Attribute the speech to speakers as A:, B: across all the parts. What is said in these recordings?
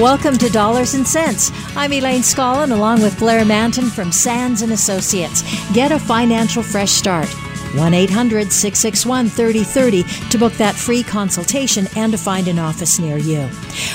A: Welcome to Dollars and Cents. I'm Elaine Scollin along with Blair Mantin from Sands and Associates. Get a financial fresh start. 1 800 661 3030 to book that free consultation and to find an office near you.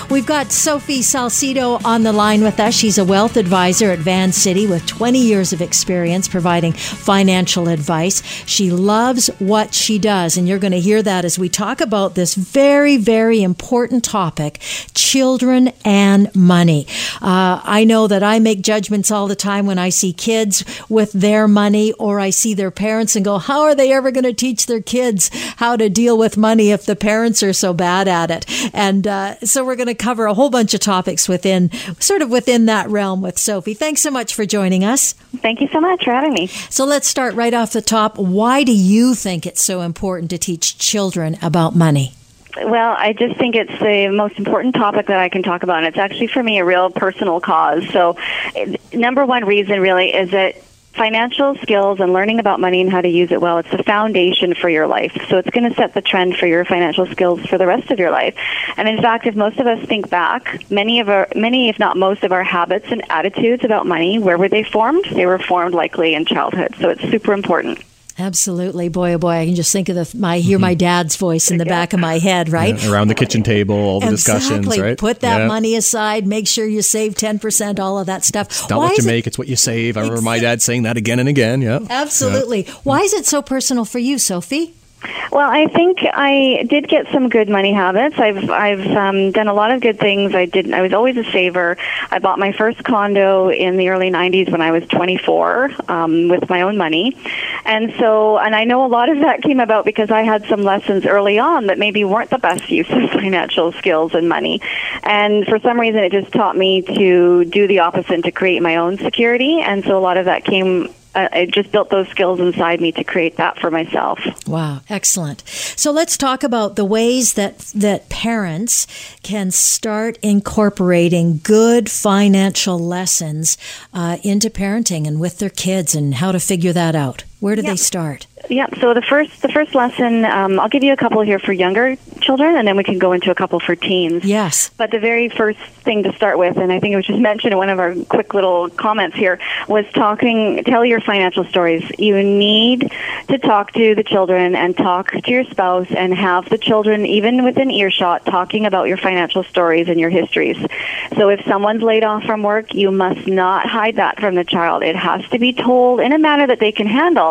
A: We've got Sophie Salcido on the line with us. She's a wealth advisor at Vancity with 20 years of experience providing financial advice. She loves what she does, and you're going to hear that as we talk about this very, very important topic children and money. Uh, I know that I make judgments all the time when I see kids with their money or I see their parents and go, How are they ever going to teach their kids how to deal with money if the parents are so bad at it? And uh, so we're going to cover a whole bunch of topics within, sort of within that realm with Sophie. Thanks so much for joining us.
B: Thank you so much for having me.
A: So let's start right off the top. Why do you think it's so important to teach children about money?
B: Well, I just think it's the most important topic that I can talk about, and it's actually for me a real personal cause. So, number one reason really is that financial skills and learning about money and how to use it well. It's the foundation for your life. So it's going to set the trend for your financial skills for the rest of your life. And in fact if most of us think back many of our many if not most of our habits and attitudes about money where were they formed? They were formed likely in childhood. So it's super important
A: Absolutely, boy, oh boy! I can just think of the my hear my mm-hmm. dad's voice in the back of my head, right?
C: Yeah, around the kitchen table, all the
A: exactly.
C: discussions, right?
A: Put that yeah. money aside. Make sure you save ten percent. All of that stuff.
C: It's not Why what you make; it? it's what you save. I remember my dad saying that again and again. Yeah,
A: absolutely. Yeah. Why is it so personal for you, Sophie?
B: Well, I think I did get some good money habits. I've I've um, done a lot of good things. I did. I was always a saver. I bought my first condo in the early '90s when I was 24 um, with my own money, and so and I know a lot of that came about because I had some lessons early on that maybe weren't the best use of financial skills and money, and for some reason it just taught me to do the opposite to create my own security. And so a lot of that came I just built those skills inside me to create that for myself.
A: Wow, excellent. So let's talk about the ways that that parents can start incorporating good financial lessons uh, into parenting and with their kids, and how to figure that out. Where do they start?
B: Yeah. So the first the first lesson, um, I'll give you a couple here for younger children, and then we can go into a couple for teens.
A: Yes.
B: But the very first thing to start with, and I think it was just mentioned in one of our quick little comments here, was talking. Tell your financial stories. You need to talk to the children and talk to your spouse, and have the children, even within earshot, talking about your financial stories and your histories. So if someone's laid off from work, you must not hide that from the child. It has to be told in a manner that they can handle,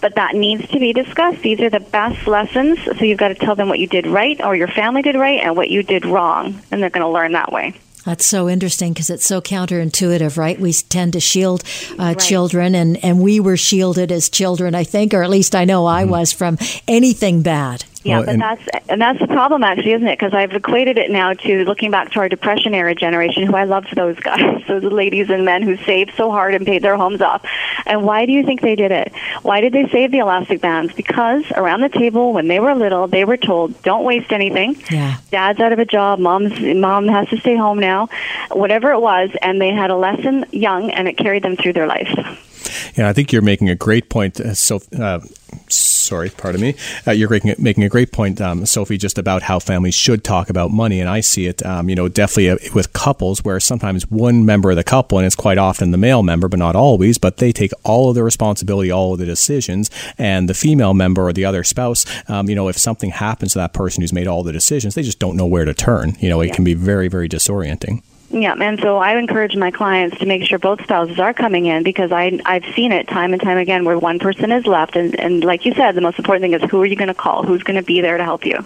B: but that needs needs to be discussed. These are the best lessons, so you've got to tell them what you did right or your family did right and what you did wrong, and they're going to learn that way.
A: That's so interesting because it's so counterintuitive, right? We tend to shield uh, right. children, and, and we were shielded as children, I think, or at least I know I mm. was from anything bad.
B: Yeah, well, but and that's and that's the problem, actually, isn't it? Because I've equated it now to looking back to our Depression era generation, who I loved those guys, those ladies and men who saved so hard and paid their homes off. And why do you think they did it? Why did they save the elastic bands? Because around the table, when they were little, they were told, "Don't waste anything."
A: Yeah.
B: Dad's out of a job. Mom's mom has to stay home now. Whatever it was, and they had a lesson young, and it carried them through their life.
C: Yeah, I think you're making a great point. Uh, so, uh, sorry, pardon me. Uh, you're making, making a great point, um, Sophie, just about how families should talk about money. And I see it, um, you know, definitely uh, with couples where sometimes one member of the couple, and it's quite often the male member, but not always, but they take all of the responsibility, all of the decisions, and the female member or the other spouse, um, you know, if something happens to that person who's made all the decisions, they just don't know where to turn. You know, it yeah. can be very, very disorienting.
B: Yeah, and so I encourage my clients to make sure both spouses are coming in because I I've seen it time and time again where one person is left and and like you said, the most important thing is who are you going to call? Who's going to be there to help you?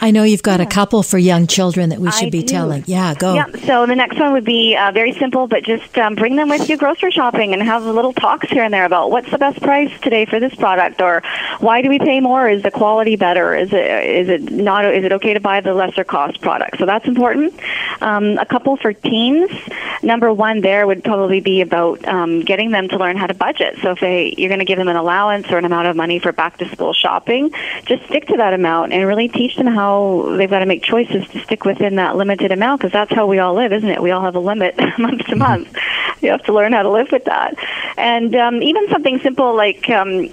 A: I know you've got yeah. a couple for young children that we should I be do. telling. Yeah, go.
B: Yeah. So the next one would be uh, very simple, but just um, bring them with you grocery shopping and have little talks here and there about what's the best price today for this product, or why do we pay more? Is the quality better? Is it is it not? Is it okay to buy the lesser cost product? So that's important. Um, a couple for teens. Number one there would probably be about um, getting them to learn how to budget. So if they, you're going to give them an allowance or an amount of money for back to school shopping, just stick to that amount and really teach them how they've got to make choices to stick within that limited amount because that's how we all live, isn't it? We all have a limit month to mm-hmm. month. You have to learn how to live with that. And um, even something simple like um,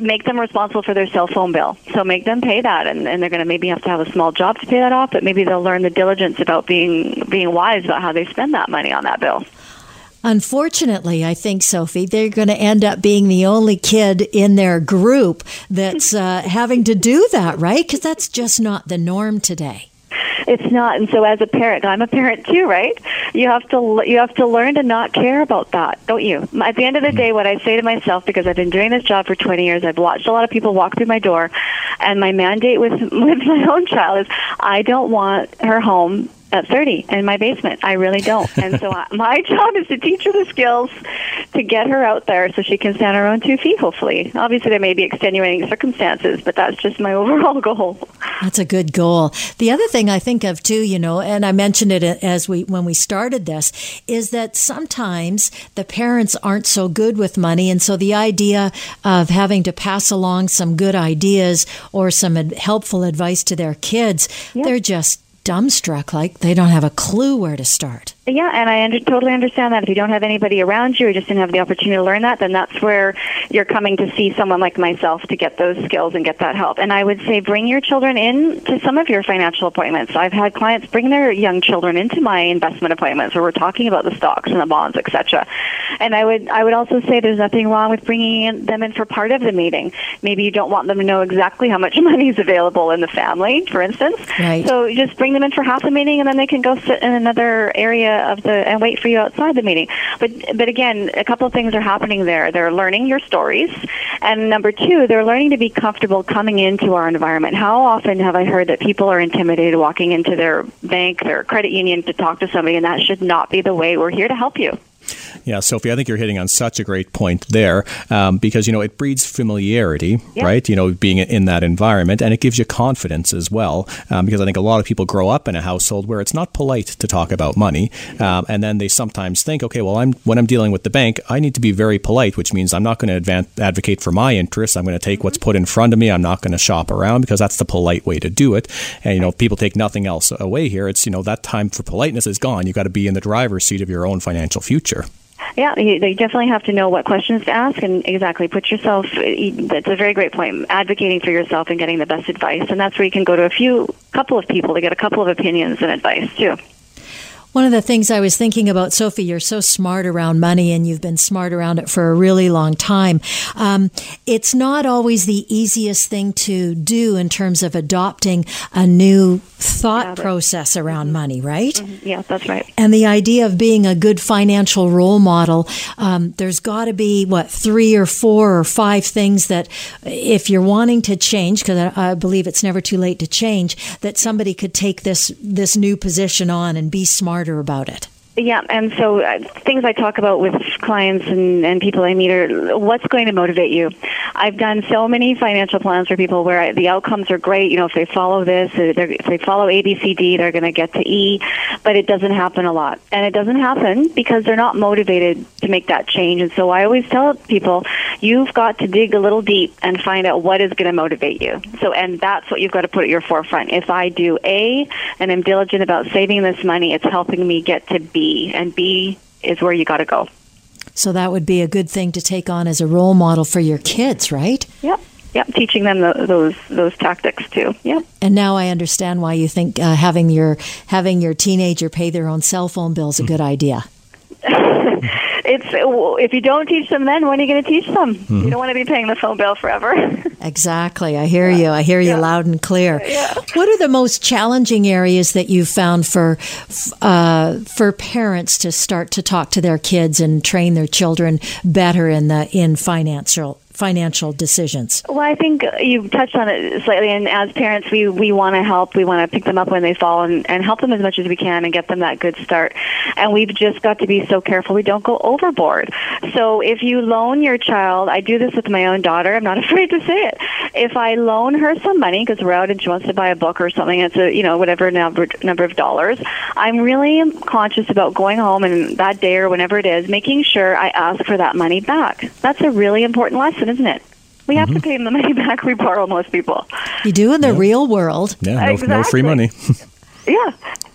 B: make them responsible for their cell phone bill. So make them pay that, and, and they're going to maybe have to have a small job to pay that off, but maybe they'll learn the diligence about being being wise about how they spend that money on that bill.
A: Unfortunately, I think, Sophie, they're going to end up being the only kid in their group that's uh, having to do that, right? Because that's just not the norm today.
B: It's not and so as a parent i'm a parent too right? You have to you have to learn to not care about that don't you? At the end of the day what i say to myself because i've been doing this job for 20 years i've watched a lot of people walk through my door and my mandate with with my own child is i don't want her home at 30 in my basement. I really don't. And so my job is to teach her the skills to get her out there so she can stand on her own two feet, hopefully. Obviously, there may be extenuating circumstances, but that's just my overall goal.
A: That's a good goal. The other thing I think of too, you know, and I mentioned it as we when we started this, is that sometimes the parents aren't so good with money, and so the idea of having to pass along some good ideas or some helpful advice to their kids, yep. they're just dumbstruck, like they don't have a clue where to start.
B: Yeah, and I under, totally understand that. If you don't have anybody around you or just didn't have the opportunity to learn that, then that's where you're coming to see someone like myself to get those skills and get that help. And I would say bring your children in to some of your financial appointments. I've had clients bring their young children into my investment appointments where we're talking about the stocks and the bonds, etc. And I would I would also say there's nothing wrong with bringing in, them in for part of the meeting. Maybe you don't want them to know exactly how much money is available in the family, for instance.
A: Right.
B: So just bring them in for half the meeting, and then they can go sit in another area of the and wait for you outside the meeting. But but again, a couple of things are happening there. They're learning your stories, and number two, they're learning to be comfortable coming into our environment. How often have I heard that people are intimidated walking into their bank, their credit union to talk to somebody, and that should not be the way. We're here to help you.
C: Yeah, Sophie, I think you're hitting on such a great point there um, because, you know, it breeds familiarity, yep. right? You know, being in that environment, and it gives you confidence as well um, because I think a lot of people grow up in a household where it's not polite to talk about money. Um, and then they sometimes think, okay, well, I'm when I'm dealing with the bank, I need to be very polite, which means I'm not going to advocate for my interests. I'm going to take what's put in front of me. I'm not going to shop around because that's the polite way to do it. And, you know, people take nothing else away here. It's, you know, that time for politeness is gone. You've got to be in the driver's seat of your own financial future.
B: Yeah, you, they definitely have to know what questions to ask and exactly put yourself. That's a very great point. Advocating for yourself and getting the best advice, and that's where you can go to a few, couple of people to get a couple of opinions and advice too.
A: One of the things I was thinking about, Sophie, you're so smart around money and you've been smart around it for a really long time. Um, it's not always the easiest thing to do in terms of adopting a new thought process around mm-hmm. money, right?
B: Mm-hmm. Yeah, that's right.
A: And the idea of being a good financial role model, um, there's got to be, what, three or four or five things that if you're wanting to change, because I, I believe it's never too late to change, that somebody could take this, this new position on and be smart smarter about it.
B: Yeah, and so uh, things I talk about with clients and, and people I meet are what's going to motivate you. I've done so many financial plans for people where I, the outcomes are great. You know, if they follow this, uh, if they follow A, B, C, D, they're going to get to E, but it doesn't happen a lot. And it doesn't happen because they're not motivated to make that change. And so I always tell people, you've got to dig a little deep and find out what is going to motivate you. So, and that's what you've got to put at your forefront. If I do A and I'm diligent about saving this money, it's helping me get to B and B is where you got to go.
A: So that would be a good thing to take on as a role model for your kids, right?
B: Yep. Yep, teaching them the, those those tactics too. Yep.
A: And now I understand why you think uh, having your having your teenager pay their own cell phone bill is a good idea.
B: it's if you don't teach them then when are you going to teach them mm-hmm. you don't want to be paying the phone bill forever
A: exactly i hear yeah. you i hear you yeah. loud and clear
B: yeah.
A: what are the most challenging areas that you've found for uh, for parents to start to talk to their kids and train their children better in the in financial financial decisions?
B: Well, I think you touched on it slightly, and as parents, we, we want to help. We want to pick them up when they fall and, and help them as much as we can and get them that good start. And we've just got to be so careful we don't go overboard. So if you loan your child, I do this with my own daughter, I'm not afraid to say it. If I loan her some money because we're out and she wants to buy a book or something, it's a, you know, whatever number, number of dollars, I'm really conscious about going home and that day or whenever it is, making sure I ask for that money back. That's a really important lesson, isn't it? We have mm-hmm. to pay them the money back we borrow most people.
A: You do in the yeah. real world.
C: Yeah, no, exactly. no free money.
B: yeah,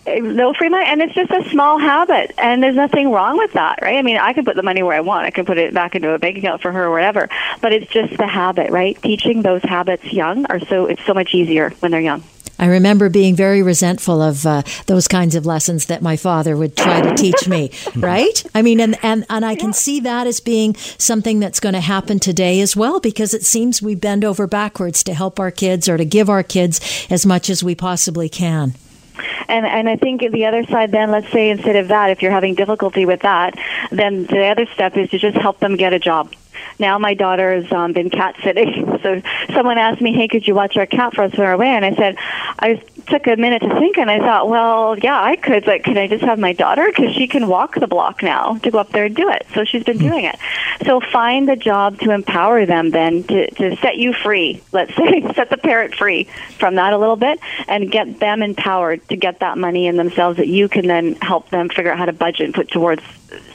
B: no free money, and it's just a small habit, and there's nothing wrong with that, right? I mean, I can put the money where I want. I can put it back into a bank account for her or whatever, but it's just the habit, right? Teaching those habits young are so it's so much easier when they're young.
A: I remember being very resentful of uh, those kinds of lessons that my father would try to teach me, right? I mean, and, and, and I can see that as being something that's going to happen today as well, because it seems we bend over backwards to help our kids or to give our kids as much as we possibly can.
B: And and I think the other side then, let's say instead of that, if you're having difficulty with that, then the other step is to just help them get a job now my daughter has um, been cat sitting. So someone asked me, "Hey, could you watch our cat for us when we're away?" And I said, I took a minute to think, and I thought, well, yeah, I could, but can I just have my daughter because she can walk the block now to go up there and do it. So she's been hmm. doing it. So find a job to empower them then to to set you free. Let's say set the parent free from that a little bit and get them empowered to get that money in themselves that you can then help them figure out how to budget and put towards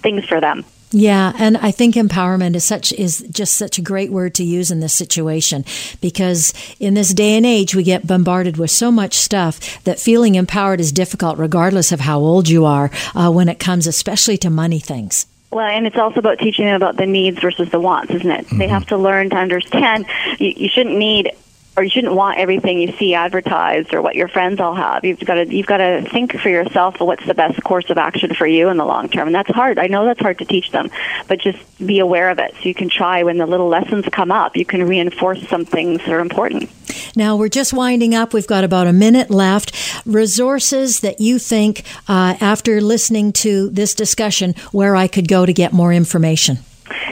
B: things for them.
A: Yeah, and I think empowerment is such is just such a great word to use in this situation because in this day and age we get bombarded with so much stuff that feeling empowered is difficult regardless of how old you are uh, when it comes especially to money things.
B: Well, and it's also about teaching them about the needs versus the wants, isn't it? Mm-hmm. They have to learn to understand you, you shouldn't need or you shouldn't want everything you see advertised or what your friends all have. You've got to you've got to think for yourself what's the best course of action for you in the long term, and that's hard. I know that's hard to teach them, but just be aware of it so you can try when the little lessons come up. You can reinforce some things that are important.
A: Now we're just winding up. We've got about a minute left. Resources that you think uh, after listening to this discussion where I could go to get more information.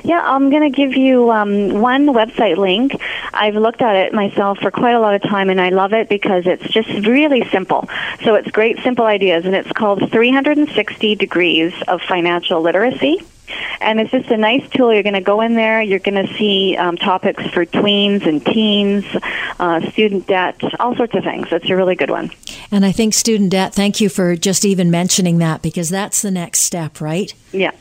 B: Yeah, I'm going to give you um, one website link. I've looked at it myself for quite a lot of time, and I love it because it's just really simple. So it's great, simple ideas, and it's called 360 Degrees of Financial Literacy. And it's just a nice tool. You're going to go in there. You're going to see um, topics for tweens and teens, uh, student debt, all sorts of things. It's a really good one.
A: And I think student debt, thank you for just even mentioning that because that's the next step, right?
B: Yeah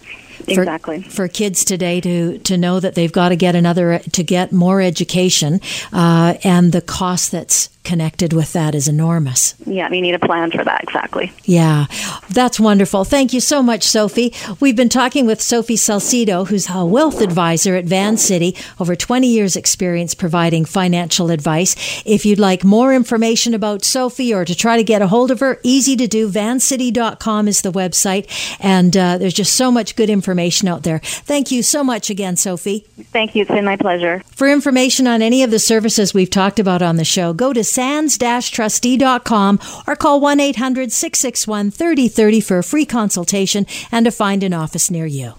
B: exactly.
A: for, kids today to to know that they've got to get another to get more education uh, and the cost that's connected with that is enormous.
B: Yeah, we need a plan for that, exactly.
A: Yeah, that's wonderful. Thank you so much, Sophie. We've been talking with Sophie Salcido, who's a wealth advisor at Vancity, over 20 years' experience providing financial advice. If you'd like more information about Sophie or to try to get a hold of her, easy to do. Vancity.com is the website, and uh, there's just so much good information out there. Thank you so much again, Sophie.
B: Thank you. It's been my pleasure.
A: For information on any of the services we've talked about on the show, go to sands-trustee.com or call 1-800-661-3030 for a free consultation and to find an office near you.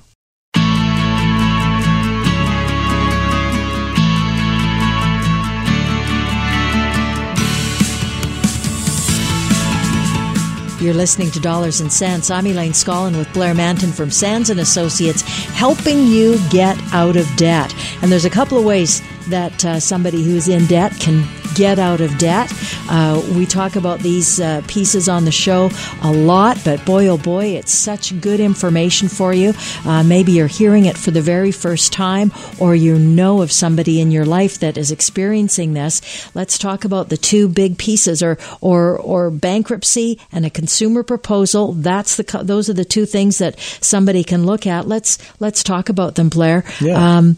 A: You're listening to Dollars and Cents. I'm Elaine Scollin with Blair Mantin from Sands and Associates, helping you get out of debt. And there's a couple of ways that uh, somebody who's in debt can get out of debt. Uh, we talk about these uh, pieces on the show a lot, but boy, oh boy, it's such good information for you. Uh, maybe you're hearing it for the very first time, or you know of somebody in your life that is experiencing this. Let's talk about the two big pieces, or or or bankruptcy and a consumer proposal. That's the those are the two things that somebody can look at. Let's let's talk about them, Blair.
C: Yeah. Um,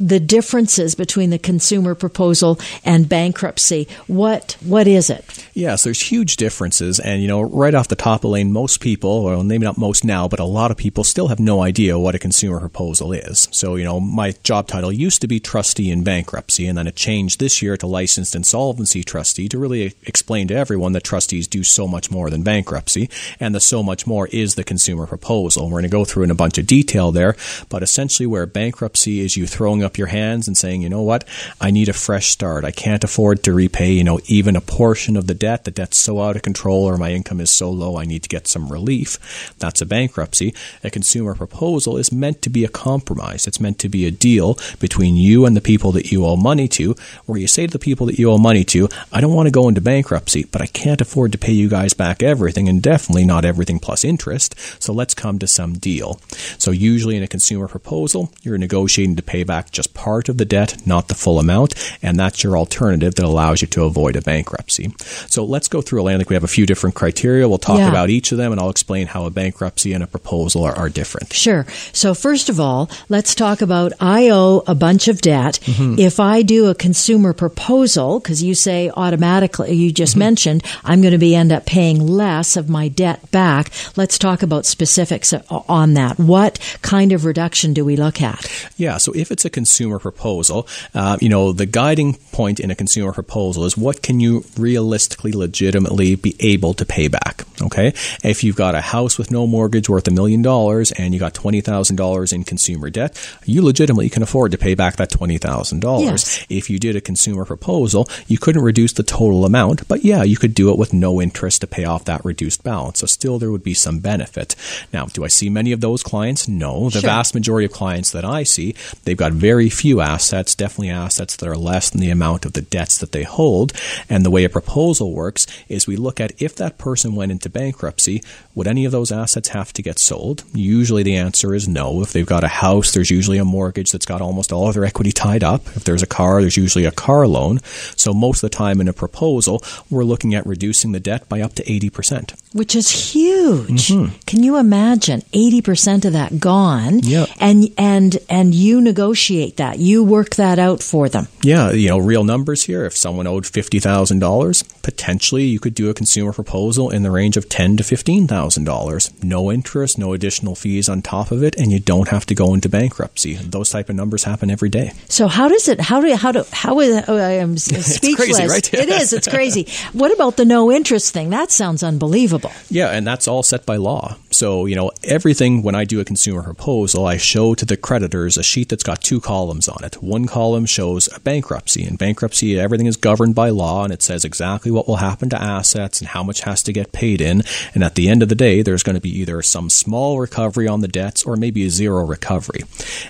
A: the differences between the consumer proposal and bankruptcy. What what is it?
C: Yes, there's huge differences, and you know, right off the top, of the Elaine, most people, or maybe not most now, but a lot of people still have no idea what a consumer proposal is. So, you know, my job title used to be trustee in bankruptcy, and then it changed this year to licensed insolvency trustee to really explain to everyone that trustees do so much more than bankruptcy, and the so much more is the consumer proposal. We're going to go through in a bunch of detail there, but essentially, where bankruptcy is you throwing your hands and saying, you know what, I need a fresh start. I can't afford to repay, you know, even a portion of the debt. The debt's so out of control or my income is so low, I need to get some relief. That's a bankruptcy. A consumer proposal is meant to be a compromise. It's meant to be a deal between you and the people that you owe money to, where you say to the people that you owe money to, I don't want to go into bankruptcy, but I can't afford to pay you guys back everything and definitely not everything plus interest. So let's come to some deal. So usually in a consumer proposal, you're negotiating to pay back just part of the debt, not the full amount, and that's your alternative that allows you to avoid a bankruptcy. So let's go through, Elaine. I think we have a few different criteria. We'll talk
A: Yeah.
C: about each of them, and I'll explain how a bankruptcy and a proposal are, are different.
A: Sure. So first of all, let's talk about I owe a bunch of debt. Mm-hmm. If I do a consumer proposal, because you say automatically, you just mm-hmm. mentioned I'm going to be end up paying less of my debt back. Let's talk about specifics on that. What kind of reduction do we look at?
C: Yeah, so if it's a consumer proposal, uh, you know, the guiding point in a consumer proposal is what can you realistically, legitimately be able to pay back? Okay. If you've got a house with no mortgage worth a million dollars and you got $20,000 in consumer debt, you legitimately can afford to pay back that $20,000.
A: Yes.
C: If you did a consumer proposal, you couldn't reduce the total amount, but yeah, you could do it with no interest to pay off that reduced balance. So still there would be some benefit. Now, do I see many of those clients? No. The
A: Sure.
C: vast majority of clients that I see, they've got very few assets, definitely assets that are less than the amount of the debts that they hold. And the way a proposal works is we look at if that person went into bankruptcy, would any of those assets have to get sold? Usually the answer is no. If they've got a house, there's usually a mortgage that's got almost all of their equity tied up. If there's a car, there's usually a car loan. So most of the time in a proposal, we're looking at reducing the debt by up to 80%.
A: Which is huge.
C: Mm-hmm.
A: Can you imagine 80% of that gone?
C: Yeah.
A: And, and, and you negotiate that. You work that out for them.
C: Yeah, you know, real numbers here. If someone owed fifty thousand dollars, potentially you could do a consumer proposal in the range of ten to fifteen thousand dollars. No interest, no additional fees on top of it, and you don't have to go into bankruptcy. Those type of numbers happen every day.
A: So how does it? How do? How do? How is? Oh, I am speechless.
C: crazy, right?
A: it is. It's crazy. What about the no interest thing? That sounds unbelievable.
C: Yeah, and that's all set by law. So, you know, everything when I do a consumer proposal, I show to the creditors a sheet that's got two columns on it. One column shows a bankruptcy. and bankruptcy, everything is governed by law and it says exactly what will happen to assets and how much has to get paid in. And at the end of the day, there's going to be either some small recovery on the debts or maybe a zero recovery.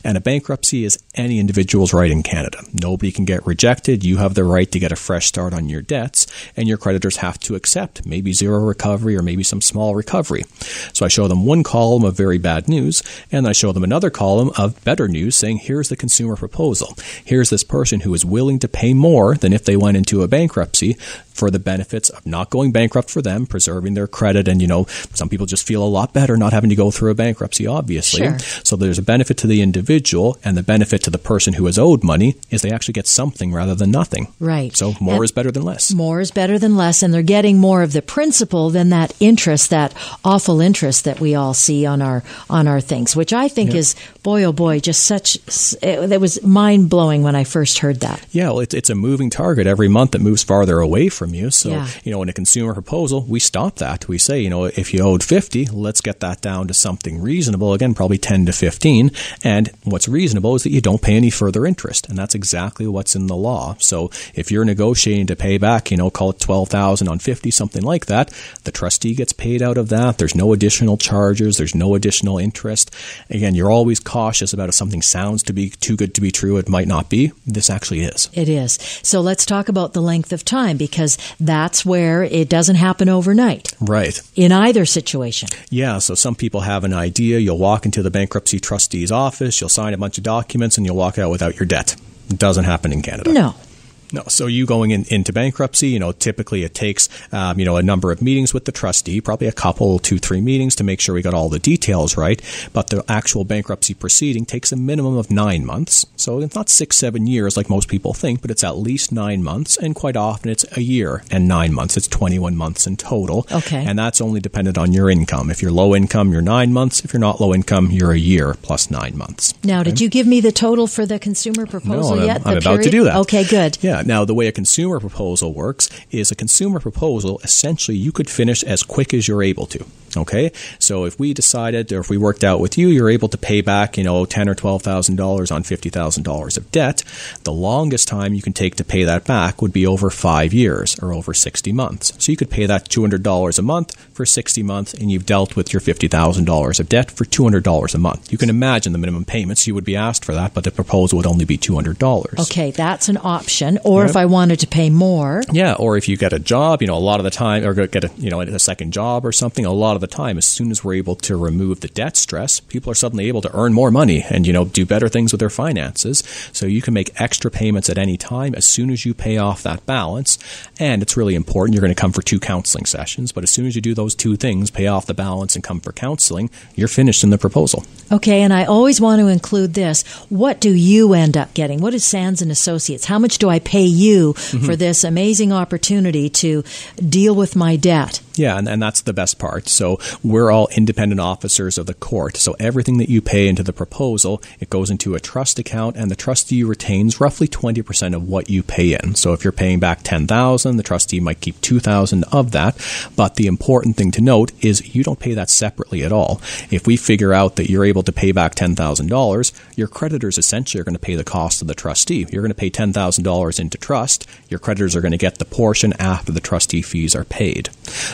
C: And a bankruptcy is any individual's right in Canada. Nobody can get rejected. You have the right to get a fresh start on your debts, and your creditors have to accept maybe zero recovery or maybe some small recovery. So I show them one column of very bad news, and I show them another column of better news saying, here's the consumer proposal. Here's this person who is willing to pay more than if they went into a bankruptcy for the benefits of not going bankrupt for them, preserving their credit. And, you know, some people just feel a lot better not having to go through a bankruptcy, obviously.
A: Sure.
C: So there's a benefit to the individual, and the benefit to the person who is owed money is they actually get something rather than nothing.
A: Right.
C: So more
A: And-
C: is better than less.
A: More is better than less, and they're getting more of the principal than that interest, that awful interest that we all see on our on our things, which I think is boy oh boy, just such. It, it was mind blowing when I first heard that.
C: Yeah, well, it's, it's a moving target every month that moves farther away from you. So,
A: Yeah.
C: you know, in a consumer proposal, we stop that. We say, you know, if you owed 50, let's get that down to something reasonable. Again, probably 10 to 15. And what's reasonable is that you don't pay any further interest. And that's exactly what's in the law. So if you're negotiating to pay back, you know, call it 12,000 on 50, something like that, the trustee gets paid out of that. There's no additional charges. There's no additional interest. Again, you're always cautious about if something sounds to be too good to be true, it might not be. This actually is.
A: It is. So let's talk about the length of time because that's where it doesn't happen overnight
C: Right.
A: in either situation.
C: Yeah, so some people have an idea. You'll walk into the bankruptcy trustee's office, you'll sign a bunch of documents, and you'll walk out without your debt. It doesn't happen in Canada.
A: No.
C: No. So you going in, into bankruptcy, you know, typically it takes, um, you know, a number of meetings with the trustee, probably a couple, two, three meetings to make sure we got all the details right. But the actual bankruptcy proceeding takes a minimum of nine months. So it's not six, seven years like most people think, but it's at least nine months. And quite often it's a year and nine months. It's 21 months in total.
A: Okay.
C: And that's only dependent on your income. If you're low income, you're nine months. If you're not low income, you're a year plus nine months.
A: Now, did you give me the total for the consumer proposal
C: I'm-
A: yet?
C: I'm
A: The
C: about to
A: period?
C: do that.
A: Okay, good.
C: Yeah. Now, the way a consumer proposal works is a consumer proposal essentially you could finish as quick as you're able to. Okay, so if we decided, or if we worked out with you, you're able to pay back, you know, ten or twelve thousand dollars on fifty thousand dollars of debt. The longest time you can take to pay that back would be over five years or over sixty months. So you could pay that two hundred dollars a month for sixty months, and you've dealt with your fifty thousand dollars of debt for two hundred dollars a month. You can imagine the minimum payments you would be asked for that, but the proposal would only be two hundred dollars.
A: Okay, that's an option. Or if I wanted to pay more,
C: yeah, or if you get a job, you know, a lot of the time, or get a you know a second job or something, a lot of the time, as soon as we're able to remove the debt stress, people are suddenly able to earn more money and, you know, do better things with their finances. So you can make extra payments at any time as soon as you pay off that balance. And it's really important. You're going to come for two counseling sessions, but as soon as you do those two things, pay off the balance and come for counseling, you're finished in the proposal.
A: Okay, and I always want to include this. What do you end up getting? What is Sands and Associates? How much do I pay you mm-hmm. for this amazing opportunity to deal with my debt?
C: Yeah, and, and that's the best part. So we're all independent officers of the court. So everything that you pay into the proposal, it goes into a trust account, and the trustee retains roughly 20% of what you pay in. So if you're paying back 10000 the trustee might keep 2000 of that. But the important thing to note is you don't pay that separately at all. If we figure out that you're able to pay back $10,000, your creditors essentially are going to pay the cost of the trustee. You're going to pay $10,000 into trust. Your creditors are going to get the portion after the trustee fees are paid.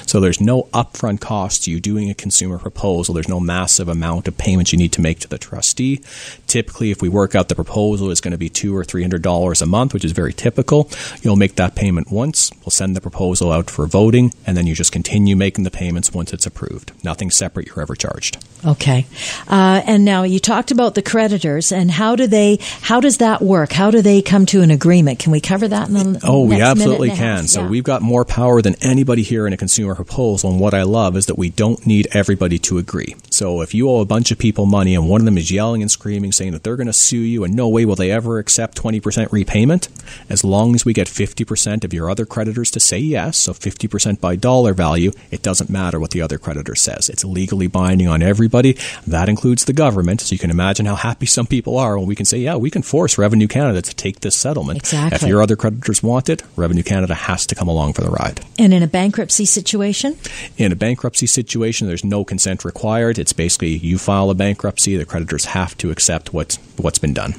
C: So there's no upfront cost to you doing a consumer proposal. There's no massive amount of payments you need to make to the trustee. Typically, if we work out the proposal is going to be two or three hundred dollars a month, which is very typical. You'll make that payment once. We'll send the proposal out for voting, and then you just continue making the payments once it's approved. Nothing separate you're ever charged.
A: Okay. Uh, and now you talked about the creditors, and how do they? How does that work? How do they come to an agreement? Can we cover that in the?
C: Oh, we absolutely can. So yeah. we've got more power than anybody here in a consumer proposal, and what I love is that we don't need everybody to agree. So if you owe a bunch of people money and one of them is yelling and screaming, saying that they're going to sue you and no way will they ever accept 20% repayment, as long as we get 50% of your other creditors to say yes, so 50% by dollar value, it doesn't matter what the other creditor says. It's legally binding on everybody. That includes the government. So you can imagine how happy some people are when we can say, yeah, we can force Revenue Canada to take this settlement.
A: Exactly.
C: If your other creditors want it, Revenue Canada has to come along for the ride.
A: And in a bankruptcy situation?
C: In a bankruptcy situation, there's no consent required. It's basically you file a bankruptcy, the creditors have to accept what's what's been done.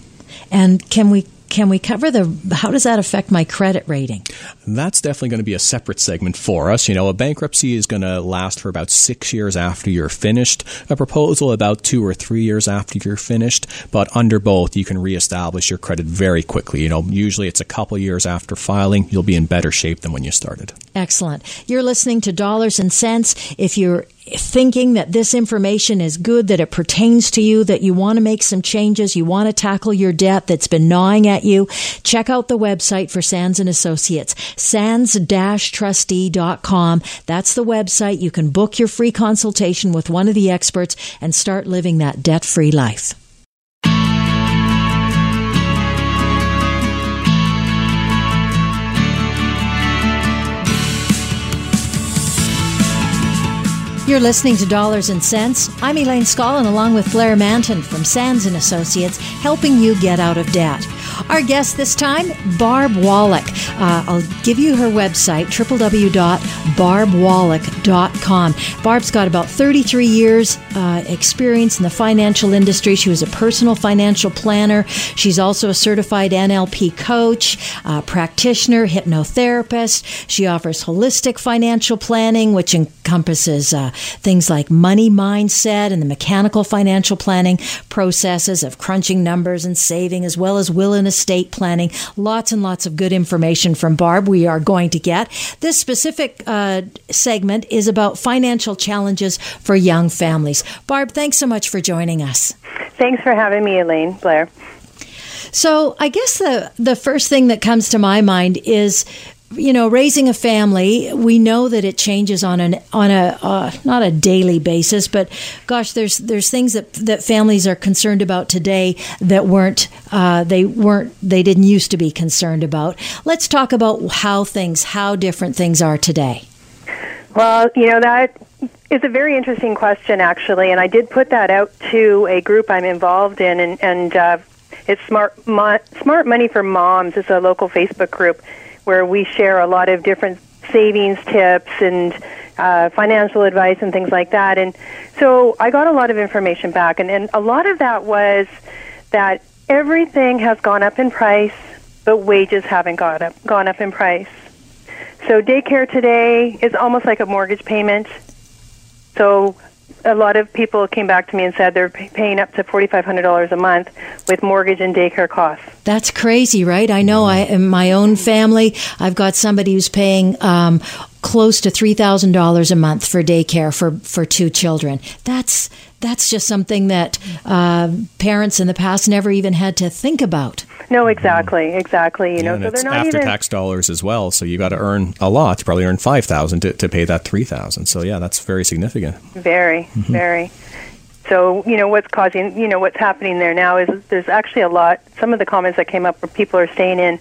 A: And can we can we cover the how does that affect my credit rating?
C: That's definitely going to be a separate segment for us. You know, a bankruptcy is going to last for about six years after you're finished. A proposal about two or three years after you're finished. But under both, you can reestablish your credit very quickly. You know, usually it's a couple years after filing. You'll be in better shape than when you started.
A: Excellent. You're listening to Dollars and Cents. If you're thinking that this information is good, that it pertains to you, that you want to make some changes, you want to tackle your debt that's been gnawing at you, check out the website for Sands and Associates, sands-trustee.com. That's the website. You can book your free consultation with one of the experts and start living that debt-free life. You're listening to Dollars and Cents. I'm Elaine Scollin along with Blair Mantin from Sands and Associates, helping you get out of debt. Our guest this time, Barb Wallach. Uh, I'll give you her website, www.barbwallach.com. Barb's got about 33 years uh, experience in the financial industry. She was a personal financial planner. She's also a certified NLP coach, uh, practitioner, hypnotherapist. She offers holistic financial planning, which encompasses uh, things like money mindset and the mechanical financial planning processes of crunching numbers and saving, as well as will and estate planning. Lots and lots of good information from Barb we are going to get. This specific uh, segment is about financial challenges for young families. Barb, thanks so much for joining us.
D: Thanks for having me, Elaine Blair.
A: So, I guess the the first thing that comes to my mind is you know, raising a family, we know that it changes on an on a uh, not a daily basis, but gosh, there's there's things that that families are concerned about today that weren't uh, they weren't they didn't used to be concerned about. Let's talk about how things how different things are today.
D: Well, you know that is a very interesting question, actually, and I did put that out to a group I'm involved in, and, and uh, It's smart Mo- smart money for moms. It's a local Facebook group where we share a lot of different savings tips and uh, financial advice and things like that. And so I got a lot of information back, and, and a lot of that was that everything has gone up in price, but wages haven't gone up gone up in price. So daycare today is almost like a mortgage payment. So a lot of people came back to me and said they're paying up to $4,500 a month with mortgage and daycare costs.
A: That's crazy, right? I know I in my own family, I've got somebody who's paying um, close to $3,000 a month for daycare for, for two children. That's that's just something that uh, parents in the past never even had to think about.
D: No, exactly, exactly. You know,
C: so
D: they're not
C: after
D: even
C: tax dollars as well. So you got to earn a lot. You probably earn five thousand to, to pay that three thousand. So yeah, that's very significant.
D: very,
C: Mm-hmm.
D: very. So you know what's causing you know what's happening there now is there's actually a lot. Some of the comments that came up where people are staying in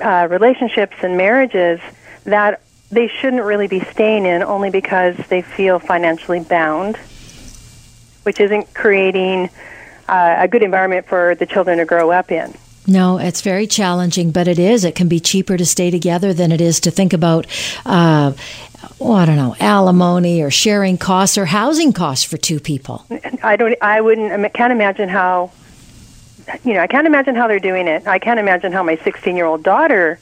D: uh, relationships and marriages that they shouldn't really be staying in only because they feel financially bound, which isn't creating uh, a good environment for the children to grow up in.
A: No, it's very challenging, but it is. It can be cheaper to stay together than it is to think about, uh, oh, I don't know, alimony or sharing costs or housing costs for two people.
D: I don't. I wouldn't. I can't imagine how. You know, I can't imagine how they're doing it. I can't imagine how my 16-year-old daughter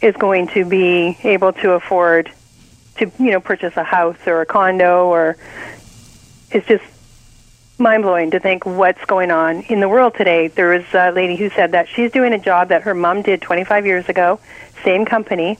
D: is going to be able to afford to, you know, purchase a house or a condo. Or it's just mind blowing to think what's going on in the world today. There was a lady who said that she's doing a job that her mom did 25 years ago, same company,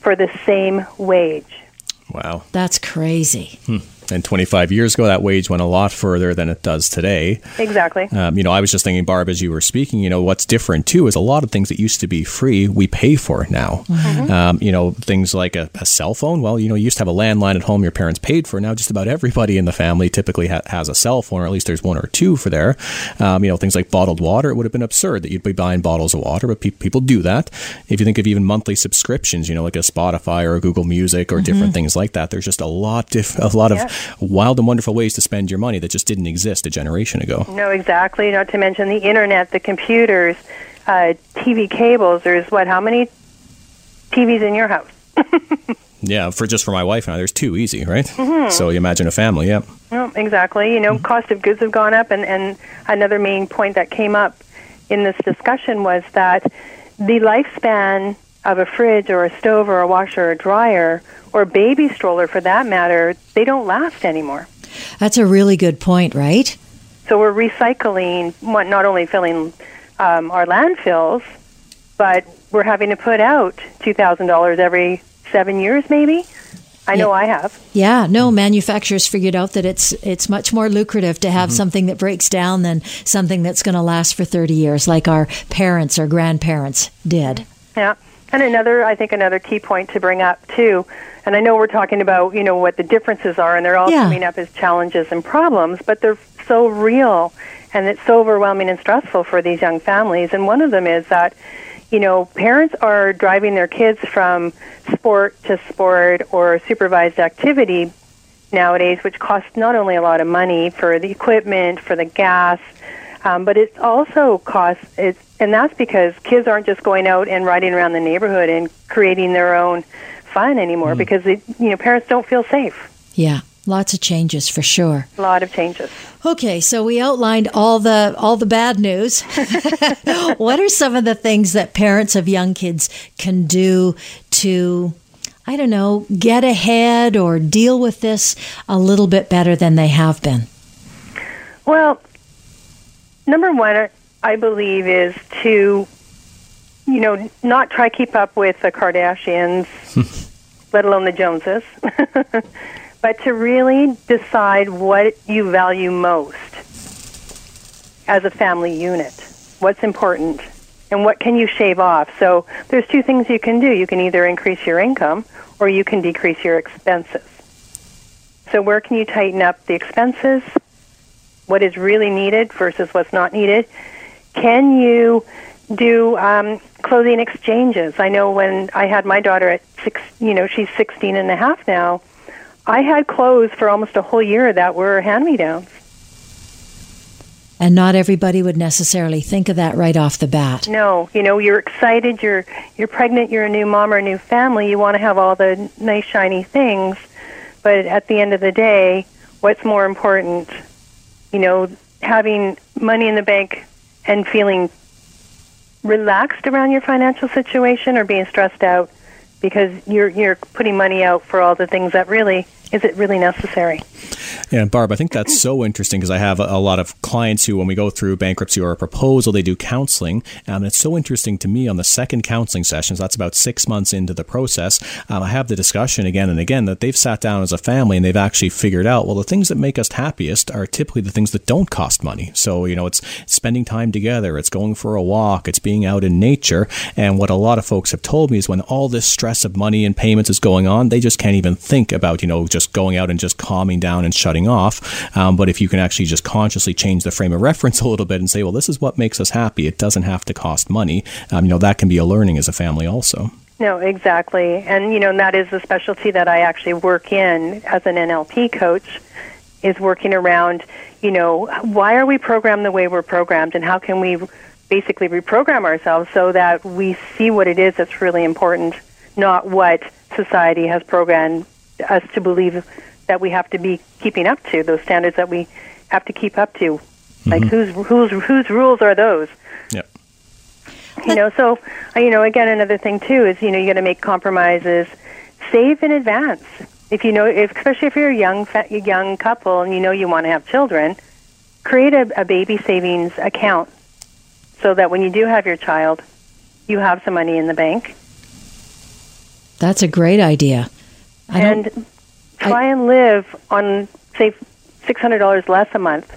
D: for the same wage.
C: Wow.
A: That's crazy. Hmm.
C: And 25 years ago, that wage went a lot further than it does today.
D: Exactly.
C: Um, you know, I was just thinking, Barb, as you were speaking, you know, what's different too is a lot of things that used to be free, we pay for now. Um, you know, things like a, a cell phone. Well, you know, you used to have a landline at home your parents paid for. Now, just about everybody in the family typically ha- has a cell phone, or at least there's one or two for there. Um, you know, things like bottled water. It would have been absurd that you'd be buying bottles of water, but pe- people do that. If you think of even monthly subscriptions, you know, like a Spotify or a Google Music or different things like that, there's just a lot, diff- a lot
D: Yeah.
C: of wild and wonderful ways to spend your money that just didn't exist a generation ago.
D: No, exactly. Not to mention the internet, the computers, uh, TV cables. There's what? How many TVs in your house?
C: Yeah, for just for my wife and I, there's two easy, right? So you imagine a family, yeah.
D: Exactly. You know, cost of goods have gone up, and and another main point that came up in this discussion was that the lifespan of a fridge or a stove or a washer or a dryer or a baby stroller, for that matter, they don't last anymore.
A: That's a really good point, right?
D: So we're recycling, not only filling um, our landfills, but we're having to put out two thousand dollars every seven years, maybe. I know I have.
A: Yeah, no, manufacturers figured out that it's it's much more lucrative to have something that breaks down than something that's going to last for 30 years like our parents or grandparents did.
D: Yeah. And another, I think, another key point to bring up too, and I know we're talking about, you know, what the differences are, and they're all
A: Yeah.
D: coming up as challenges and problems, but they're so real, and it's so overwhelming and stressful for these young families. And one of them is that, you know, parents are driving their kids from sport to sport or supervised activity nowadays, which costs not only a lot of money for the equipment, for the gas, um, but it also costs. It's, and that's because kids aren't just going out and riding around the neighborhood and creating their own fun anymore because they, you know parents don't feel safe.
A: Yeah, lots of changes for sure.
D: A lot of changes.
A: Okay, so we outlined all the all the bad news. what are some of the things that parents of young kids can do to I don't know, get ahead or deal with this a little bit better than they have been?
D: Well, number one, I believe, is to, you know, not try keep up with the Kardashians, let alone the Joneses, but to really decide what you value most as a family unit. What's important, and what can you shave off? So there's two things you can do. You can either increase your income, or you can decrease your expenses. So where can you tighten up the expenses? What is really needed versus what's not needed. Can you do um, clothing exchanges? I know when I had my daughter at six, you know, she's 16 and a half now. I had clothes for almost a whole year that were hand-me-downs.
A: And not everybody would necessarily think of that right off the bat.
D: No, you know, you're excited, you're you're pregnant, you're a new mom or a new family, you want to have all the nice shiny things, but at the end of the day, what's more important? You know, having money in the bank and feeling relaxed around your financial situation or being stressed out because you're you're putting money out for all the things that really is it really necessary?
C: Yeah, Barb, I think that's so interesting because I have a, a, lot of clients who, when we go through bankruptcy or a proposal, they do counseling. And it's so interesting to me on the second counseling sessions, that's about six months into the process, um, I have the discussion again and again that they've sat down as a family and they've actually figured out, well, the things that make us happiest are typically the things that don't cost money. So, you know, it's spending time together, it's going for a walk, it's being out in nature. And what a lot of folks have told me is when all this stress of money and payments is going on, they just can't even think about, you know, just just going out and just calming down and shutting off. Um, but if you can actually just consciously change the frame of reference a little bit and say, well, this is what makes us happy, it doesn't have to cost money, um, you know, that can be a learning as a family also.
D: No, exactly. And, you know, that is the specialty that I actually work in as an NLP coach is working around, you know, why are we programmed the way we're programmed and how can we basically reprogram ourselves so that we see what it is that's really important, not what society has programmed us to believe that we have to be keeping up to those standards that we have to keep up to. Mm-hmm. Like whose whose whose rules are those?
C: Yep.
D: You know, so uh, you know, again, another thing too is you know you got to make compromises. Save in advance. If you know, if, especially if you're a young a young couple and you know you want to have children, create a, a baby savings account so that when you do have your child, you have some money in the bank.
A: That's a great idea
D: and try I, and live on say six hundred dollars less a month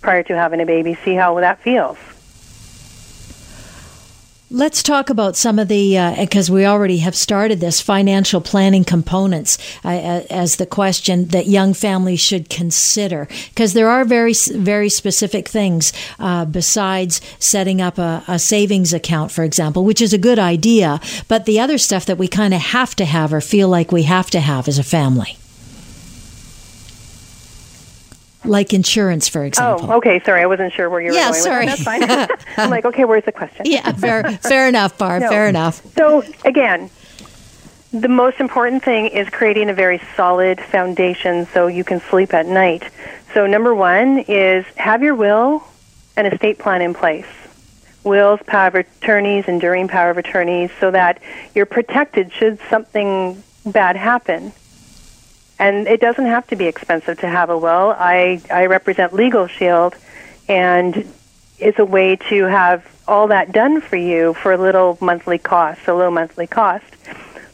D: prior to having a baby. See how that feels.
A: Let's talk about some of the, because uh, we already have started this, financial planning components uh, as the question that young families should consider. Because there are very, very specific things uh, besides setting up a, a, savings account, for example, which is a good idea. But the other stuff that we kind of have to have or feel like we have to have as a family like insurance, for example.
D: Oh, okay. Sorry, I wasn't sure where you were
A: yeah,
D: going.
A: sorry.
D: That's fine. I'm like, okay, where's the question?
A: yeah, fair, fair enough, Barb. No. Fair enough.
D: So again, the most important thing is creating a very solid foundation so you can sleep at night. So number one is have your will and estate plan in place. Wills, power of attorneys, enduring power of attorneys, so that you're protected should something bad happen. And it doesn't have to be expensive to have a will. I, I represent Legal Shield, and it's a way to have all that done for you for a little monthly cost, a low monthly cost.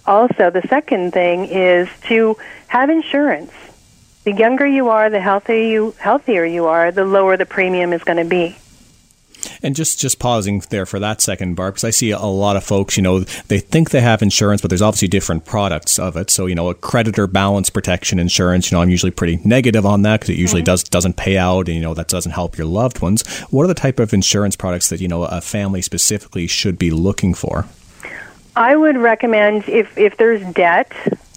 D: Also, the second thing is to have insurance. The younger you are, the healthier you, healthier you are, the lower the premium is going to be.
C: And just just pausing there for that second, Barb, because I see a lot of folks, you know, they think they have insurance, but there's obviously different products of it. So, you know, a creditor balance protection insurance, you know, I'm usually pretty negative on that because it usually mm-hmm. does doesn't pay out, and you know that doesn't help your loved ones. What are the type of insurance products that you know a family specifically should be looking for?
D: I would recommend if if there's debt,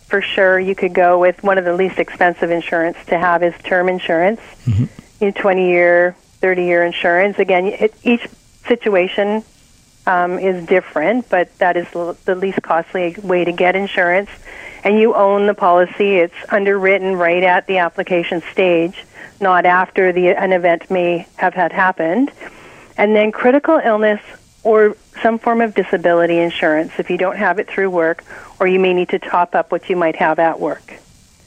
D: for sure, you could go with one of the least expensive insurance to have is term insurance. Mm-hmm. You know, 20 year 30 year insurance. Again, it, each situation um, is different, but that is the least costly way to get insurance. And you own the policy. It's underwritten right at the application stage, not after the, an event may have had happened. And then critical illness or some form of disability insurance if you don't have it through work, or you may need to top up what you might have at work.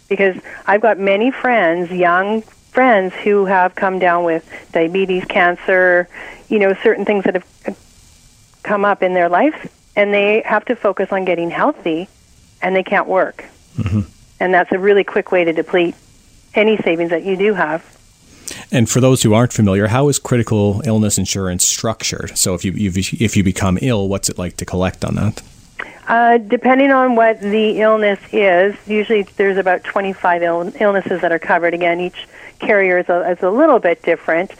D: Because I've got many friends, young friends who have come down with diabetes, cancer, you know, certain things that have come up in their life, and they have to focus on getting healthy, and they can't work. Mm-hmm. And that's a really quick way to deplete any savings that you do have.
C: And for those who aren't familiar, how is critical illness insurance structured? So if you if you become ill, what's it like to collect on that?
D: Uh, depending on what the illness is, usually there's about 25 Ill- illnesses that are covered. Again, each carrier is a, is a little bit different.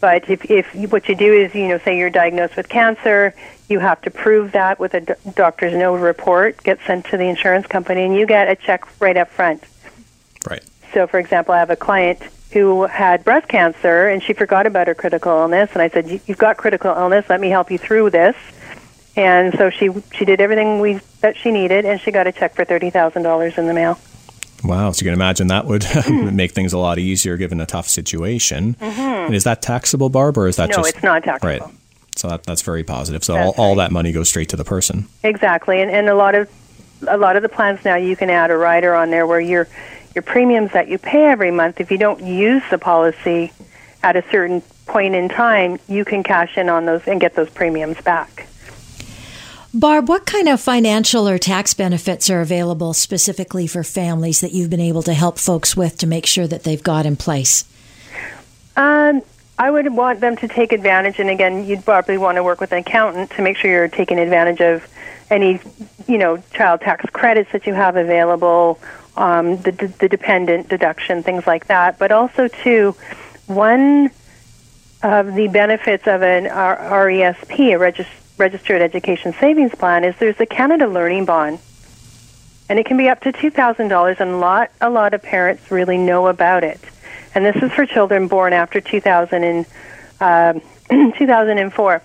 D: But if, if you, what you do is, you know, say you're diagnosed with cancer, you have to prove that with a do- doctor's note report, get sent to the insurance company, and you get a check right up front.
C: Right.
D: So, for example, I have a client who had breast cancer and she forgot about her critical illness and I said you've got critical illness let me help you through this and so she she did everything we that she needed and she got a check for $30,000 in the mail.
C: Wow, so you can imagine that would make things a lot easier given a tough situation. Mm-hmm. And is that taxable, Barb, or is that
D: no,
C: just
D: it's not taxable.
C: Right. So that, that's very positive. So all, all
D: right.
C: that money goes straight to the person.
D: Exactly, and and a lot of a lot of the plans now you can add a rider on there where your your premiums that you pay every month, if you don't use the policy at a certain point in time, you can cash in on those and get those premiums back.
A: Barb, what kind of financial or tax benefits are available specifically for families that you've been able to help folks with to make sure that they've got in place?
D: Um, I would want them to take advantage, and again, you'd probably want to work with an accountant to make sure you're taking advantage of any, you know, child tax credits that you have available, um, the, the dependent deduction, things like that. But also, too, one of the benefits of an RESP, a regis- registered education savings plan, is there's the Canada Learning Bond, and it can be up to two thousand dollars, and a lot a lot of parents really know about it. And this is for children born after 2000 and, uh, 2004.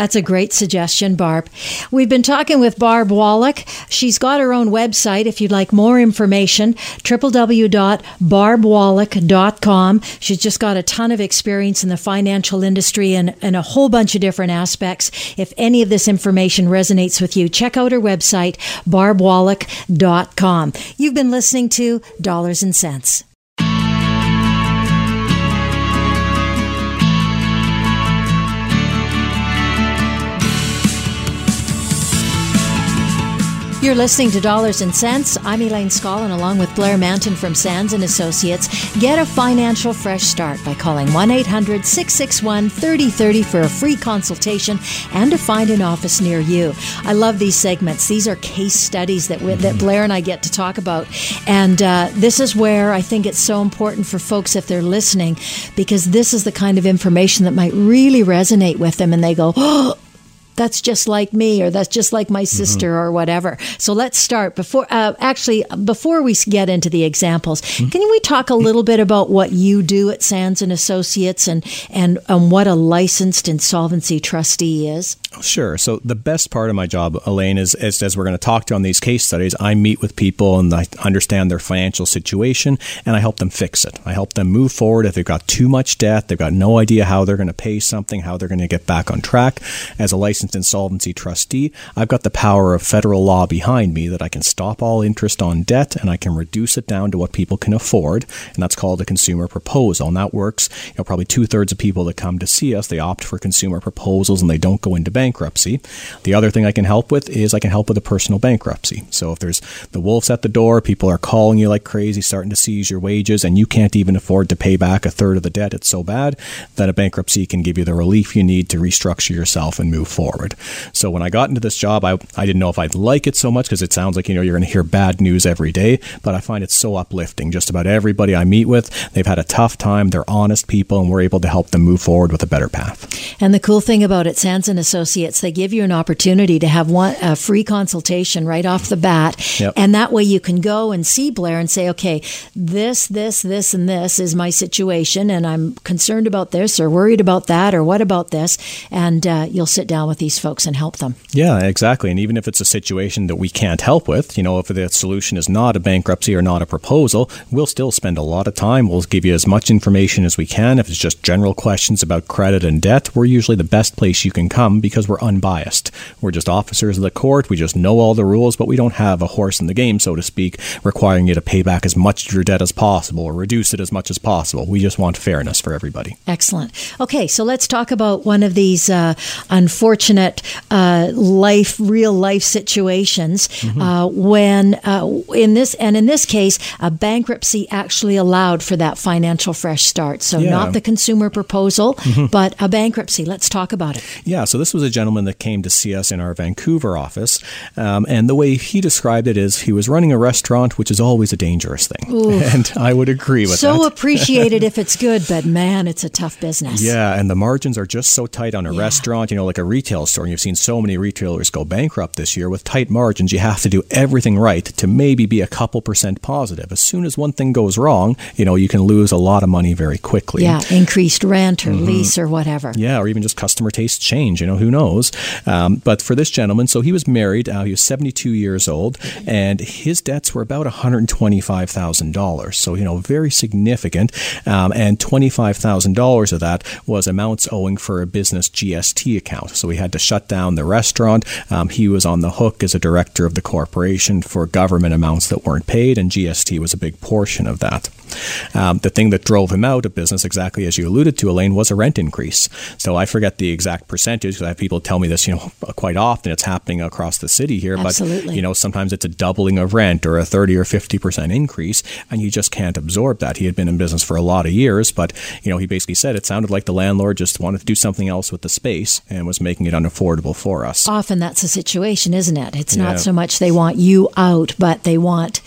A: That's a great suggestion, Barb. We've been talking with Barb Wallach. She's got her own website if you'd like more information www.barbwallach.com. She's just got a ton of experience in the financial industry and, and a whole bunch of different aspects. If any of this information resonates with you, check out her website, barbwallach.com. You've been listening to Dollars and Cents. You're listening to Dollars and Cents. I'm Elaine Scollin along with Blair Mantin from Sands and Associates. Get a financial fresh start by calling 1-800-661-3030 for a free consultation and to find an office near you. I love these segments. These are case studies that we, that Blair and I get to talk about. And uh, this is where I think it's so important for folks if they're listening because this is the kind of information that might really resonate with them and they go, "Oh, that's just like me or that's just like my sister mm-hmm. or whatever so let's start before uh, actually before we get into the examples mm-hmm. can we talk a little bit about what you do at sands and associates and and um, what a licensed insolvency trustee is
C: Sure. So the best part of my job, Elaine, is, is as we're going to talk to on these case studies, I meet with people and I understand their financial situation and I help them fix it. I help them move forward if they've got too much debt, they've got no idea how they're going to pay something, how they're going to get back on track. As a licensed insolvency trustee, I've got the power of federal law behind me that I can stop all interest on debt and I can reduce it down to what people can afford, and that's called a consumer proposal. And that works. You know, probably two thirds of people that come to see us, they opt for consumer proposals and they don't go into bankruptcy. The other thing I can help with is I can help with a personal bankruptcy. So if there's the wolves at the door, people are calling you like crazy, starting to seize your wages, and you can't even afford to pay back a third of the debt, it's so bad, then a bankruptcy can give you the relief you need to restructure yourself and move forward. So when I got into this job, I, I didn't know if I'd like it so much because it sounds like, you know, you're going to hear bad news every day, but I find it so uplifting. Just about everybody I meet with, they've had a tough time, they're honest people, and we're able to help them move forward with a better path.
A: And the cool thing about it, Sands and Associates, they give you an opportunity to have one a free consultation right off the bat,
C: Yep.
A: and that way you can go and see Blair and say, okay, this, this, this, and this is my situation, and I'm concerned about this, or worried about that, or what about this, and uh, you'll sit down with these folks and help them.
C: Yeah, exactly. And even if it's a situation that we can't help with, you know, if the solution is not a bankruptcy or not a proposal, we'll still spend a lot of time. We'll give you as much information as we can. If it's just general questions about credit and debt, we're usually the best place you can come because we're unbiased. We're just officers of the court. We just know all the rules, but we don't have a horse in the game, so to speak, requiring you to pay back as much of your debt as possible or reduce it as much as possible. We just want fairness for everybody.
A: Excellent. Okay, so let's talk about one of these uh, unfortunate uh, life, real life situations
C: Mm-hmm.
A: uh, when, uh, in this, and in this case, a bankruptcy actually allowed for that financial fresh start. So
C: Yeah. Mm-hmm.
A: not the consumer proposal, but a bankruptcy. Let's talk about it.
C: Yeah, so this was a gentleman that came to see us in our Vancouver office. Um, and the way he described it is he was running a restaurant, which is always a dangerous thing. And I would agree with
A: So
C: that.
A: So appreciated if it's good, but man, it's a tough business.
C: Yeah, and the margins are just so tight on a restaurant. You know, like a retail retail store and you've seen so many retailers go bankrupt this year with tight margins, you have to do everything right to maybe be a couple percent positive. As soon as one thing goes wrong, you know, you can lose a lot of money very quickly.
A: Yeah, increased rent or mm-hmm. lease or whatever.
C: Yeah, or even just customer taste change. You know, who knows? Um, but for this gentleman, so he was married. Uh, he was 72 years old, and his debts were about 125 thousand dollars. So you know, very significant. Um, and twenty five thousand dollars of that was amounts owing for a business GST account. So he had to shut down the restaurant. Um, he was on the hook as a director of the corporation for government amounts that weren't paid, and GST was a big portion of that. Um, the thing that drove him out of business, exactly as you alluded to, Elaine, was a rent increase. So I forget the exact percentage because I have people tell me this, you know, quite often. It's happening across the city here,
A: Absolutely.
C: but you know, sometimes it's a doubling of rent or a thirty or fifty percent increase, and you just can't absorb that. He had been in business for a lot of years, but you know, he basically said it sounded like the landlord just wanted to do something else with the space and was making it unaffordable for us.
A: Often that's the situation, isn't it? It's yeah. not so much they want you out, but they want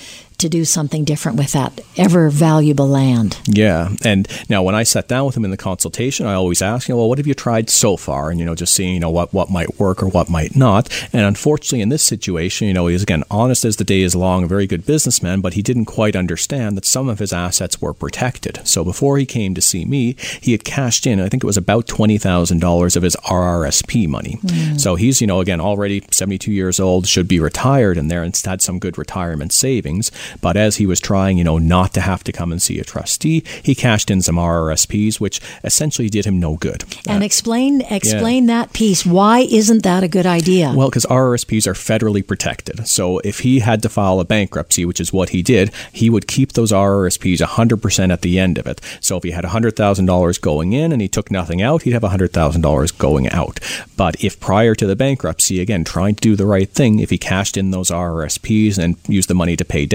A: to do something different with that ever valuable land.
C: Yeah. And now when I sat down with him in the consultation, I always ask, you know, well, what have you tried so far? And, you know, just seeing, you know, what, what might work or what might not. And unfortunately, in this situation, you know, he's again honest as the day is long, a very good businessman, but he didn't quite understand that some of his assets were protected. So before he came to see me, he had cashed in, I think it was about $20,000 of his RRSP money. Mm. So he's, you know, again, already 72 years old, should be retired and there and had some good retirement savings. But as he was trying, you know, not to have to come and see a trustee, he cashed in some RRSPs, which essentially did him no good.
A: And uh, explain explain yeah. that piece. Why isn't that a good idea?
C: Well, because RRSPs are federally protected. So if he had to file a bankruptcy, which is what he did, he would keep those RRSPs 100% at the end of it. So if he had $100,000 going in and he took nothing out, he'd have $100,000 going out. But if prior to the bankruptcy, again, trying to do the right thing, if he cashed in those RRSPs and used the money to pay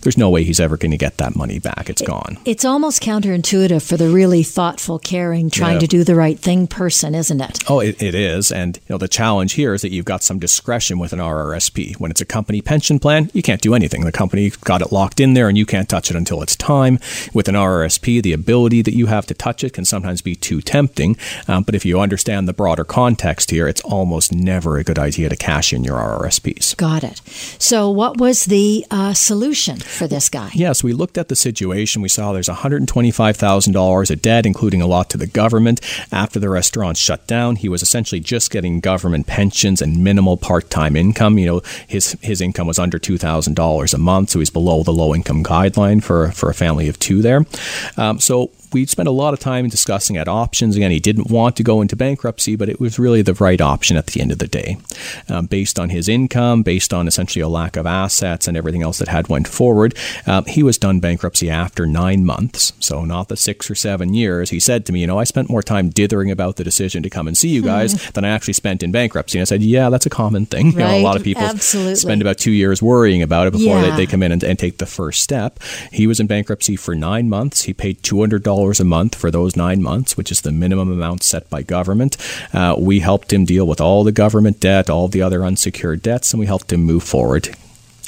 C: there's no way he's ever going to get that money back. It's gone.
A: It's almost counterintuitive for the really thoughtful, caring, trying yeah. to do the right thing person, isn't it?
C: Oh, it, it is. And you know, the challenge here is that you've got some discretion with an RRSP. When it's a company pension plan, you can't do anything. The company got it locked in there, and you can't touch it until it's time. With an RRSP, the ability that you have to touch it can sometimes be too tempting. Um, but if you understand the broader context here, it's almost never a good idea to cash in your RRSPs.
A: Got it. So, what was the uh, solution? For this guy.
C: Yes, we looked at the situation. We saw there's $125,000 of debt, including a lot to the government. After the restaurant shut down, he was essentially just getting government pensions and minimal part-time income. You know, his his income was under $2,000 a month, so he's below the low income guideline for for a family of two there. Um, so we spent a lot of time discussing at options. Again, he didn't want to go into bankruptcy, but it was really the right option at the end of the day, um, based on his income, based on essentially a lack of assets and everything else that had went forward. Um, he was done bankruptcy after nine months, so not the six or seven years. He said to me, "You know, I spent more time dithering about the decision to come and see you guys mm. than I actually spent in bankruptcy." And I said, "Yeah, that's a common thing.
A: Right.
C: You know, a lot of people
A: Absolutely.
C: spend about two years worrying about it before yeah. they, they, come in and, and take the first step." He was in bankruptcy for nine months. He paid two hundred dollars dollars a month for those nine months, which is the minimum amount set by government. Uh, we helped him deal with all the government debt, all the other unsecured debts, and we helped him move forward.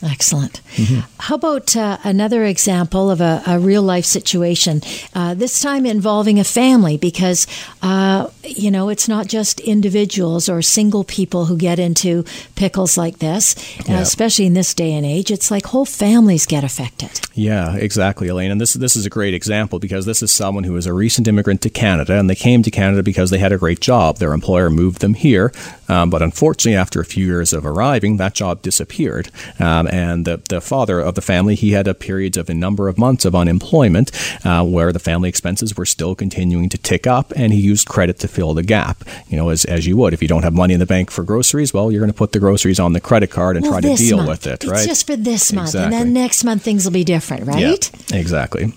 A: Excellent. Mm-hmm. How about uh, another example of a, a real life situation, uh, this time involving a family? Because, uh, you know, it's not just individuals or single people who get into pickles like this, uh, yeah. especially in this day and age. It's like whole families get affected.
C: Yeah, exactly, Elaine. And this, this is a great example because this is someone who is a recent immigrant to Canada, and they came to Canada because they had a great job. Their employer moved them here. Um, but unfortunately, after a few years of arriving, that job disappeared. Um, and the, the father of the family, he had a period of a number of months of unemployment uh, where the family expenses were still continuing to tick up, and he used credit to fill the gap. You know, as, as you would. If you don't have money in the bank for groceries, well, you're going to put the groceries on the credit card and
A: well,
C: try to deal
A: month.
C: with it,
A: it's
C: right?
A: just for this month, exactly. and then next month things will be different, right?
C: Yeah, exactly.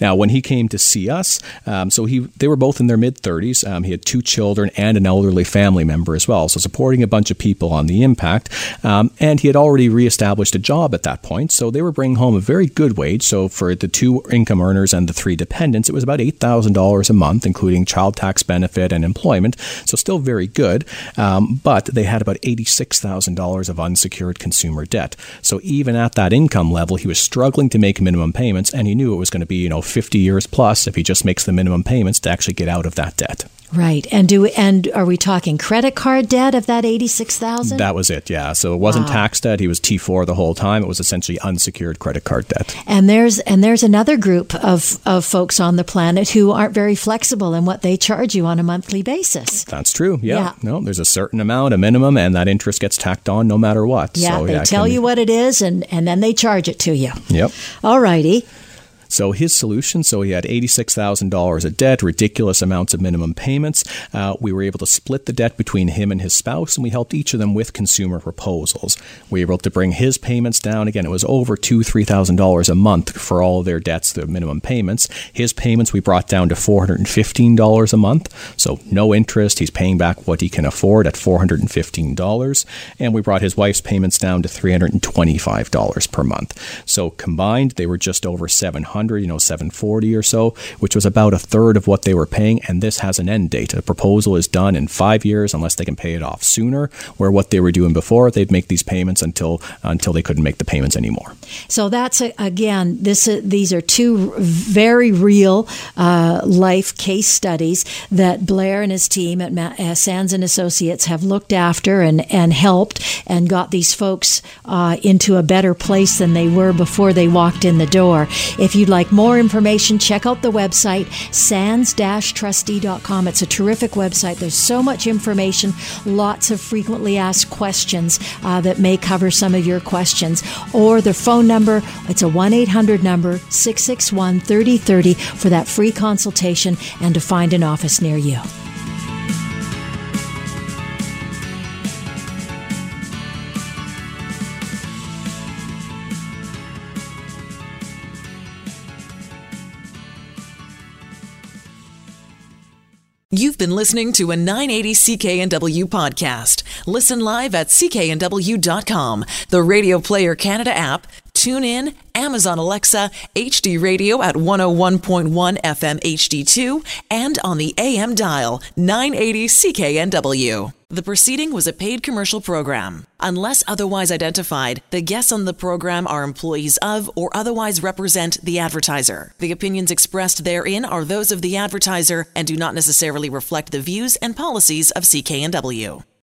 C: Now, when he came to see us, um, so he they were both in their mid 30s. Um, he had two children and an elderly family member as well, so supporting a bunch of people on the impact. Um, and he had already reestablished a job at that point, so they were bringing home a very good wage. So for the two income earners and the three dependents, it was about $8,000 a month, including child tax benefit and employment. So still very good. Um, but they had about $86,000 of unsecured consumer debt. So even at that income level, he was struggling to make minimum payments, and he knew it was going to be, you know, 50 years plus if he just makes the minimum payments to actually get out of that debt.
A: Right. And do and are we talking credit card debt of that 86,000?
C: That was it. Yeah. So it wasn't wow. tax debt. He was T4 the whole time. It was essentially unsecured credit card debt.
A: And there's and there's another group of of folks on the planet who aren't very flexible in what they charge you on a monthly basis.
C: That's true. Yeah. yeah. No, there's a certain amount, a minimum, and that interest gets tacked on no matter what.
A: Yeah.
C: So,
A: they
C: yeah,
A: tell can, you what it is and and then they charge it to you.
C: Yep.
A: All righty.
C: So his solution, so he had $86,000 of debt, ridiculous amounts of minimum payments. Uh, we were able to split the debt between him and his spouse, and we helped each of them with consumer proposals. We were able to bring his payments down. Again, it was over two, three thousand dollars a month for all their debts, their minimum payments. His payments we brought down to four hundred and fifteen dollars a month, so no interest. He's paying back what he can afford at four hundred and we brought his wife's payments down to three hundred and twenty-five dollars per month. So combined, they were just over seven hundred 700, you know, 740 or so, which was about a third of what they were paying. And this has an end date. A proposal is done in five years unless they can pay it off sooner. Where what they were doing before, they'd make these payments until until they couldn't make the payments anymore.
A: So that's a, again, this uh, these are two very real uh, life case studies that Blair and his team at Ma- uh, Sands and Associates have looked after and and helped and got these folks uh, into a better place than they were before they walked in the door. If you you'd like more information, check out the website, sands-trustee.com. It's a terrific website. There's so much information, lots of frequently asked questions uh, that may cover some of your questions. Or the phone number, it's a 1 800 number, 661 3030 for that free consultation and to find an office near you.
E: You've been listening to a 980 CKNW podcast. Listen live at cknw.com, the Radio Player Canada app, tune in, Amazon Alexa, HD Radio at 101.1 FM HD2, and on the AM dial 980 CKNW. The proceeding was a paid commercial program. Unless otherwise identified, the guests on the program are employees of or otherwise represent the advertiser. The opinions expressed therein are those of the advertiser and do not necessarily reflect the views and policies of CKNW.